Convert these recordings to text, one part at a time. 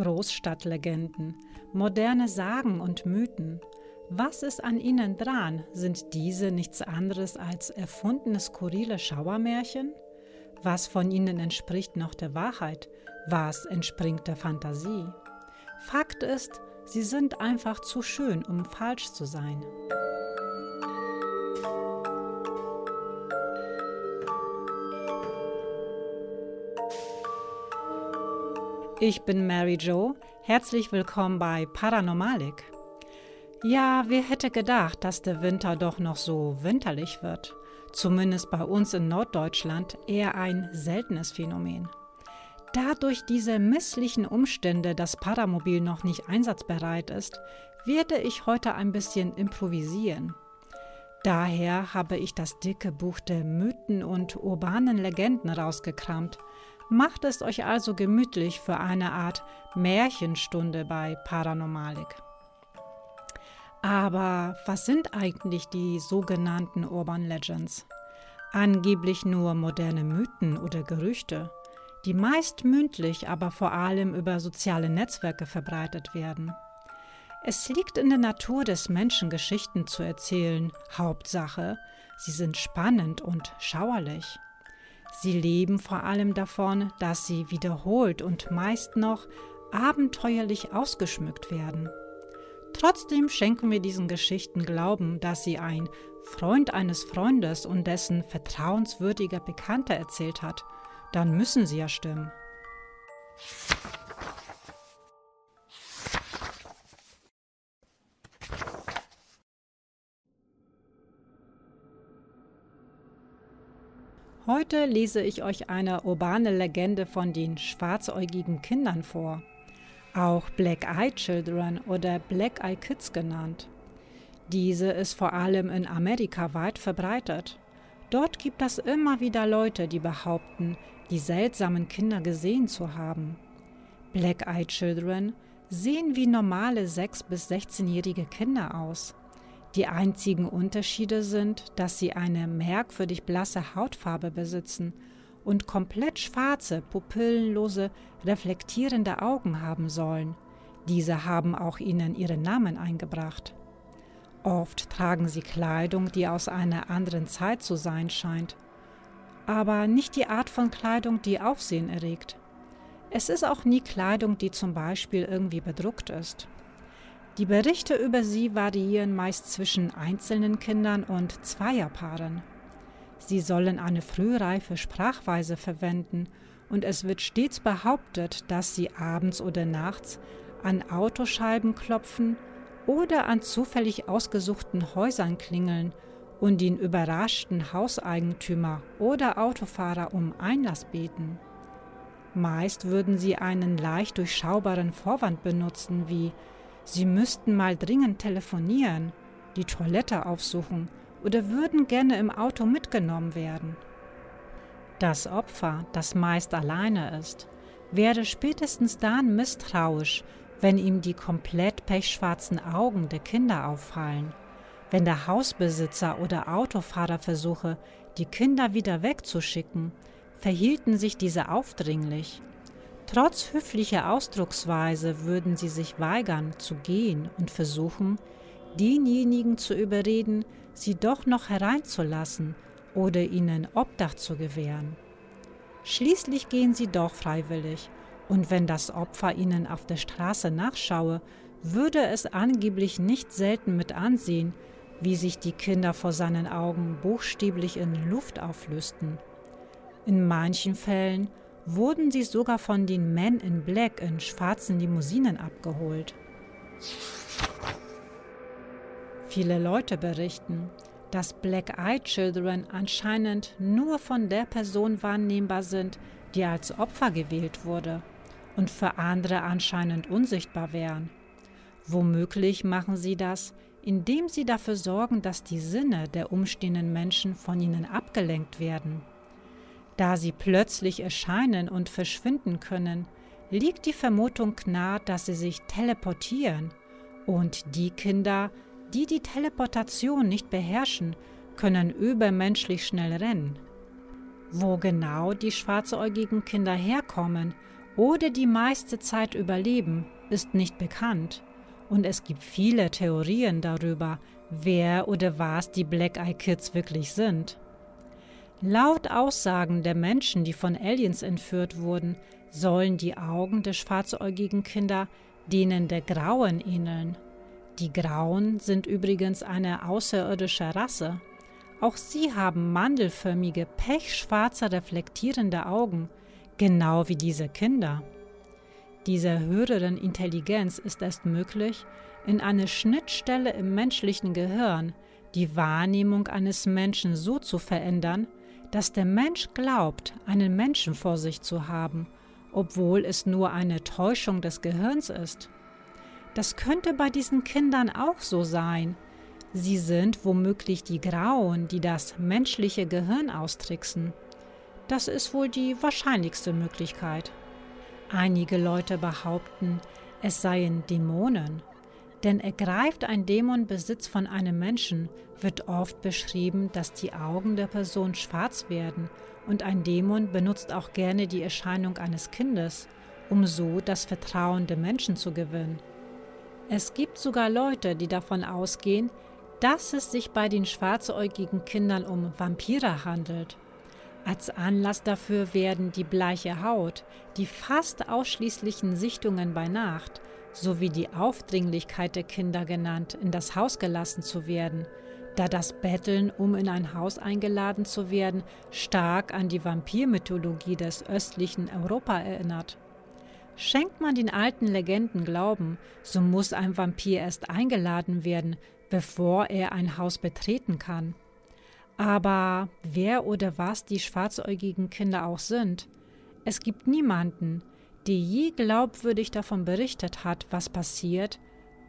Großstadtlegenden, moderne Sagen und Mythen. Was ist an ihnen dran? Sind diese nichts anderes als erfundene skurrile Schauermärchen? Was von ihnen entspricht noch der Wahrheit? Was entspringt der Fantasie? Fakt ist, sie sind einfach zu schön, um falsch zu sein. Ich bin Mary Jo. Herzlich willkommen bei Paranormalik. Ja, wer hätte gedacht, dass der Winter doch noch so winterlich wird? Zumindest bei uns in Norddeutschland eher ein seltenes Phänomen. Da durch diese misslichen Umstände das Paramobil noch nicht einsatzbereit ist, werde ich heute ein bisschen improvisieren. Daher habe ich das dicke Buch der Mythen und urbanen Legenden rausgekramt – Macht es euch also gemütlich für eine Art Märchenstunde bei Paranormalik. Aber was sind eigentlich die sogenannten Urban Legends? Angeblich nur moderne Mythen oder Gerüchte, die meist mündlich, aber vor allem über soziale Netzwerke verbreitet werden. Es liegt in der Natur des Menschen, Geschichten zu erzählen. Hauptsache, sie sind spannend und schauerlich. Sie leben vor allem davon, dass sie wiederholt und meist noch abenteuerlich ausgeschmückt werden. Trotzdem schenken wir diesen Geschichten Glauben, dass sie ein Freund eines Freundes und dessen vertrauenswürdiger Bekannter erzählt hat, dann müssen sie ja stimmen. Heute lese ich euch eine urbane Legende von den schwarzäugigen Kindern vor, auch Black Eye Children oder Black Eye Kids genannt. Diese ist vor allem in Amerika weit verbreitet. Dort gibt es immer wieder Leute, die behaupten, die seltsamen Kinder gesehen zu haben. Black Eye Children sehen wie normale 6- bis 16-jährige Kinder aus. Die einzigen Unterschiede sind, dass sie eine merkwürdig blasse Hautfarbe besitzen und komplett schwarze, pupillenlose, reflektierende Augen haben sollen. Diese haben auch ihnen ihren Namen eingebracht. Oft tragen sie Kleidung, die aus einer anderen Zeit zu sein scheint, aber nicht die Art von Kleidung, die Aufsehen erregt. Es ist auch nie Kleidung, die zum Beispiel irgendwie bedruckt ist. Die Berichte über sie variieren meist zwischen einzelnen Kindern und Zweierpaaren. Sie sollen eine frühreife Sprachweise verwenden und es wird stets behauptet, dass sie abends oder nachts an Autoscheiben klopfen oder an zufällig ausgesuchten Häusern klingeln und den überraschten Hauseigentümer oder Autofahrer um Einlass beten. Meist würden sie einen leicht durchschaubaren Vorwand benutzen, wie Sie müssten mal dringend telefonieren, die Toilette aufsuchen oder würden gerne im Auto mitgenommen werden. Das Opfer, das meist alleine ist, werde spätestens dann misstrauisch, wenn ihm die komplett pechschwarzen Augen der Kinder auffallen, wenn der Hausbesitzer oder Autofahrer versuche, die Kinder wieder wegzuschicken, verhielten sich diese aufdringlich Trotz höflicher Ausdrucksweise würden sie sich weigern zu gehen und versuchen, denjenigen zu überreden, sie doch noch hereinzulassen oder ihnen Obdach zu gewähren. Schließlich gehen sie doch freiwillig, und wenn das Opfer ihnen auf der Straße nachschaue, würde es angeblich nicht selten mit ansehen, wie sich die Kinder vor seinen Augen buchstäblich in Luft auflösten. In manchen Fällen wurden sie sogar von den Men in Black in schwarzen Limousinen abgeholt. Viele Leute berichten, dass Black Eye Children anscheinend nur von der Person wahrnehmbar sind, die als Opfer gewählt wurde und für andere anscheinend unsichtbar wären. Womöglich machen sie das, indem sie dafür sorgen, dass die Sinne der umstehenden Menschen von ihnen abgelenkt werden. Da sie plötzlich erscheinen und verschwinden können, liegt die Vermutung nahe, dass sie sich teleportieren. Und die Kinder, die die Teleportation nicht beherrschen, können übermenschlich schnell rennen. Wo genau die schwarzäugigen Kinder herkommen oder die meiste Zeit überleben, ist nicht bekannt und es gibt viele Theorien darüber, wer oder was die Black Eye Kids wirklich sind. Laut Aussagen der Menschen, die von Aliens entführt wurden, sollen die Augen der schwarzäugigen Kinder denen der Grauen ähneln. Die Grauen sind übrigens eine außerirdische Rasse. Auch sie haben mandelförmige, pechschwarze reflektierende Augen, genau wie diese Kinder. Diese höheren Intelligenz ist erst möglich in einer Schnittstelle im menschlichen Gehirn, die Wahrnehmung eines Menschen so zu verändern, dass der Mensch glaubt, einen Menschen vor sich zu haben, obwohl es nur eine Täuschung des Gehirns ist. Das könnte bei diesen Kindern auch so sein. Sie sind womöglich die Grauen, die das menschliche Gehirn austricksen. Das ist wohl die wahrscheinlichste Möglichkeit. Einige Leute behaupten, es seien Dämonen. Denn ergreift ein Dämon Besitz von einem Menschen, wird oft beschrieben, dass die Augen der Person schwarz werden und ein Dämon benutzt auch gerne die Erscheinung eines Kindes, um so das Vertrauen der Menschen zu gewinnen. Es gibt sogar Leute, die davon ausgehen, dass es sich bei den schwarzäugigen Kindern um Vampire handelt. Als Anlass dafür werden die bleiche Haut, die fast ausschließlichen Sichtungen bei Nacht sowie die Aufdringlichkeit der Kinder genannt, in das Haus gelassen zu werden, da das Betteln, um in ein Haus eingeladen zu werden, stark an die Vampirmythologie des östlichen Europa erinnert. Schenkt man den alten Legenden Glauben, so muss ein Vampir erst eingeladen werden, bevor er ein Haus betreten kann. Aber wer oder was die schwarzäugigen Kinder auch sind, es gibt niemanden, der je glaubwürdig davon berichtet hat, was passiert,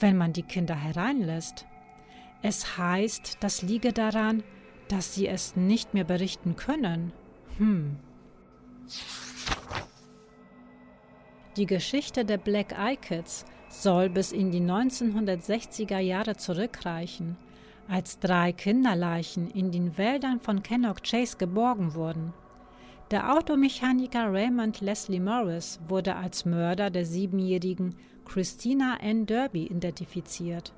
wenn man die Kinder hereinlässt. Es heißt, das liege daran, dass sie es nicht mehr berichten können. Hm. Die Geschichte der Black Eye Kids soll bis in die 1960er Jahre zurückreichen als drei Kinderleichen in den Wäldern von Kennock Chase geborgen wurden. Der Automechaniker Raymond Leslie Morris wurde als Mörder der siebenjährigen Christina Ann Derby identifiziert.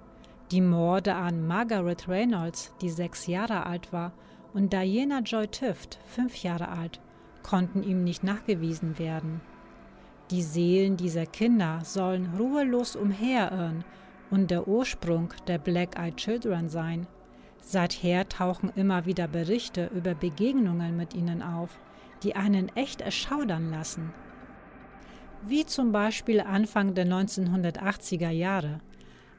Die Morde an Margaret Reynolds, die sechs Jahre alt war, und Diana Joy Tift, fünf Jahre alt, konnten ihm nicht nachgewiesen werden. Die Seelen dieser Kinder sollen ruhelos umherirren und der Ursprung der Black Eyed Children sein. Seither tauchen immer wieder Berichte über Begegnungen mit ihnen auf, die einen echt erschaudern lassen. Wie zum Beispiel Anfang der 1980er Jahre,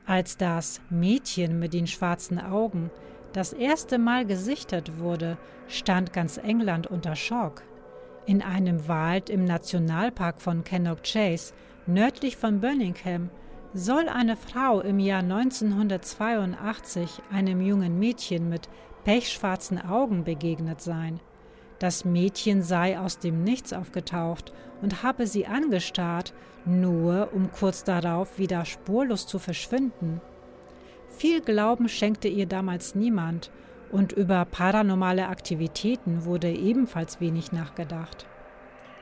als das Mädchen mit den schwarzen Augen das erste Mal gesichtet wurde, stand ganz England unter Schock. In einem Wald im Nationalpark von Kennock Chase, nördlich von Birmingham, soll eine Frau im Jahr 1982 einem jungen Mädchen mit pechschwarzen Augen begegnet sein. Das Mädchen sei aus dem Nichts aufgetaucht und habe sie angestarrt, nur um kurz darauf wieder spurlos zu verschwinden. Viel Glauben schenkte ihr damals niemand, und über paranormale Aktivitäten wurde ebenfalls wenig nachgedacht.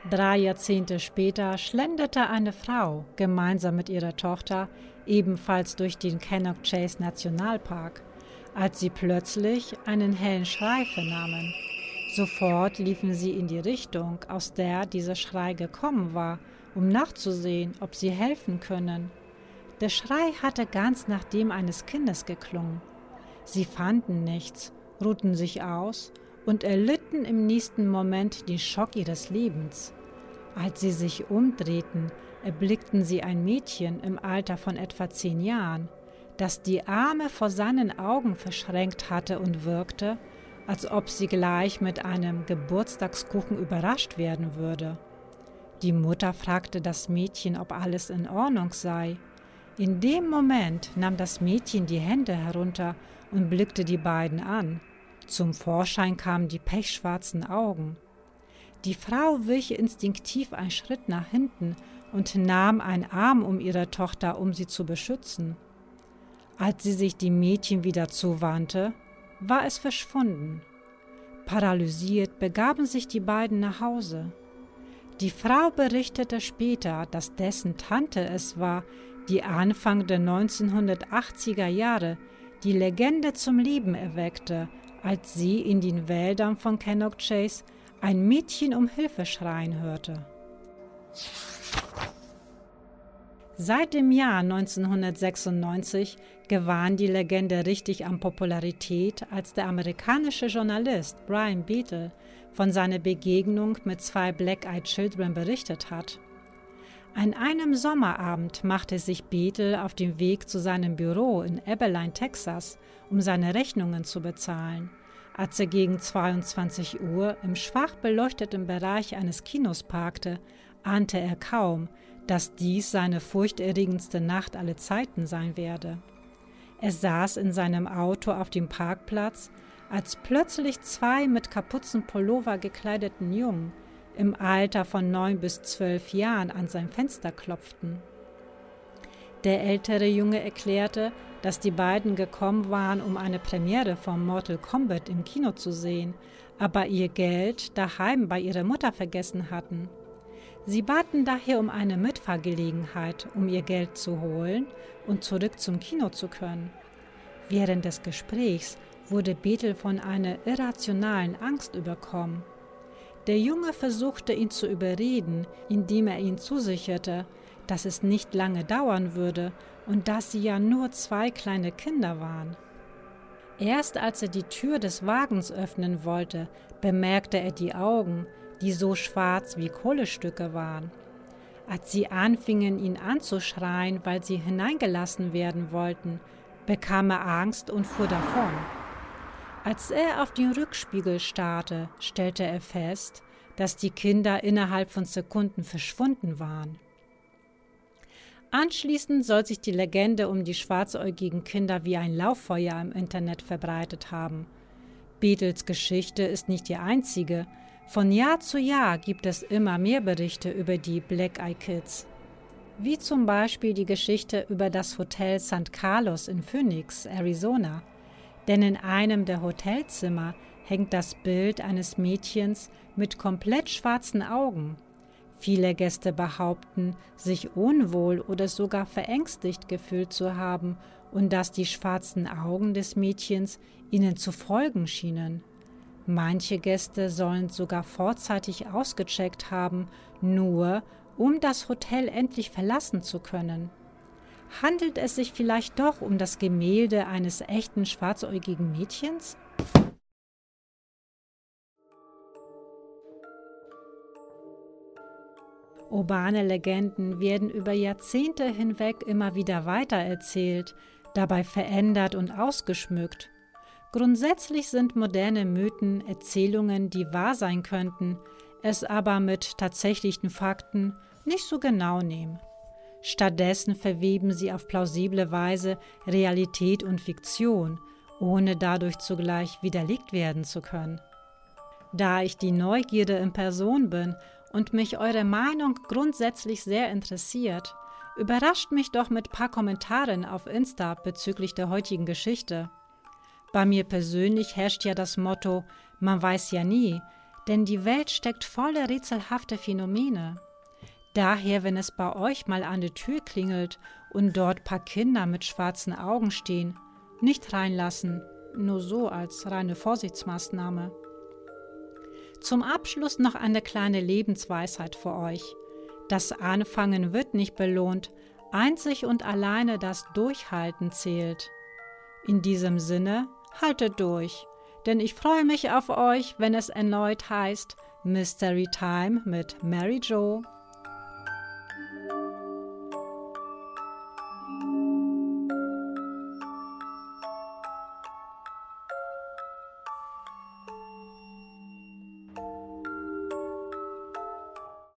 Drei Jahrzehnte später schlenderte eine Frau gemeinsam mit ihrer Tochter ebenfalls durch den Cannock Chase Nationalpark, als sie plötzlich einen hellen Schrei vernahmen. Sofort liefen sie in die Richtung, aus der dieser Schrei gekommen war, um nachzusehen, ob sie helfen können. Der Schrei hatte ganz nach dem eines Kindes geklungen. Sie fanden nichts, ruhten sich aus und erlitten im nächsten Moment den Schock ihres Lebens. Als sie sich umdrehten, erblickten sie ein Mädchen im Alter von etwa zehn Jahren, das die Arme vor seinen Augen verschränkt hatte und wirkte, als ob sie gleich mit einem Geburtstagskuchen überrascht werden würde. Die Mutter fragte das Mädchen, ob alles in Ordnung sei. In dem Moment nahm das Mädchen die Hände herunter und blickte die beiden an. Zum Vorschein kamen die pechschwarzen Augen. Die Frau wich instinktiv einen Schritt nach hinten und nahm einen Arm um ihre Tochter, um sie zu beschützen. Als sie sich dem Mädchen wieder zuwandte, war es verschwunden. Paralysiert begaben sich die beiden nach Hause. Die Frau berichtete später, dass dessen Tante es war, die Anfang der 1980er Jahre die Legende zum Leben erweckte, als sie in den Wäldern von Cannock Chase ein Mädchen um Hilfe schreien hörte. Seit dem Jahr 1996 gewann die Legende richtig an Popularität, als der amerikanische Journalist Brian Beatle von seiner Begegnung mit zwei Black-Eyed Children berichtet hat. An einem Sommerabend machte sich Beatle auf den Weg zu seinem Büro in Abilene, Texas, um seine Rechnungen zu bezahlen. Als er gegen 22 Uhr im schwach beleuchteten Bereich eines Kinos parkte, ahnte er kaum, dass dies seine furchterregendste Nacht aller Zeiten sein werde. Er saß in seinem Auto auf dem Parkplatz, als plötzlich zwei mit Kapuzenpullover gekleideten Jungen im Alter von neun bis zwölf Jahren an sein Fenster klopften. Der ältere Junge erklärte, dass die beiden gekommen waren, um eine Premiere von Mortal Kombat im Kino zu sehen, aber ihr Geld daheim bei ihrer Mutter vergessen hatten. Sie baten daher um eine Mitfahrgelegenheit, um ihr Geld zu holen und zurück zum Kino zu können. Während des Gesprächs wurde Bethel von einer irrationalen Angst überkommen. Der Junge versuchte ihn zu überreden, indem er ihn zusicherte, dass es nicht lange dauern würde und dass sie ja nur zwei kleine Kinder waren. Erst als er die Tür des Wagens öffnen wollte, bemerkte er die Augen, die so schwarz wie Kohlestücke waren. Als sie anfingen, ihn anzuschreien, weil sie hineingelassen werden wollten, bekam er Angst und fuhr davon. Als er auf den Rückspiegel starrte, stellte er fest, dass die Kinder innerhalb von Sekunden verschwunden waren. Anschließend soll sich die Legende um die schwarzäugigen Kinder wie ein Lauffeuer im Internet verbreitet haben. Beatles Geschichte ist nicht die einzige, von Jahr zu Jahr gibt es immer mehr Berichte über die Black Eye Kids. Wie zum Beispiel die Geschichte über das Hotel St. Carlos in Phoenix, Arizona. Denn in einem der Hotelzimmer hängt das Bild eines Mädchens mit komplett schwarzen Augen. Viele Gäste behaupten, sich unwohl oder sogar verängstigt gefühlt zu haben und dass die schwarzen Augen des Mädchens ihnen zu folgen schienen. Manche Gäste sollen sogar vorzeitig ausgecheckt haben, nur um das Hotel endlich verlassen zu können. Handelt es sich vielleicht doch um das Gemälde eines echten schwarzäugigen Mädchens? Urbane Legenden werden über Jahrzehnte hinweg immer wieder weitererzählt, dabei verändert und ausgeschmückt. Grundsätzlich sind moderne Mythen Erzählungen, die wahr sein könnten, es aber mit tatsächlichen Fakten nicht so genau nehmen. Stattdessen verweben sie auf plausible Weise Realität und Fiktion, ohne dadurch zugleich widerlegt werden zu können. Da ich die Neugierde in Person bin und mich eure Meinung grundsätzlich sehr interessiert, überrascht mich doch mit paar Kommentaren auf Insta bezüglich der heutigen Geschichte. Bei mir persönlich herrscht ja das Motto, man weiß ja nie, denn die Welt steckt voller rätselhafter Phänomene. Daher, wenn es bei euch mal an der Tür klingelt und dort paar Kinder mit schwarzen Augen stehen, nicht reinlassen, nur so als reine Vorsichtsmaßnahme. Zum Abschluss noch eine kleine Lebensweisheit für euch. Das Anfangen wird nicht belohnt, einzig und alleine das Durchhalten zählt. In diesem Sinne, haltet durch, denn ich freue mich auf euch, wenn es erneut heißt Mystery Time mit Mary Jo.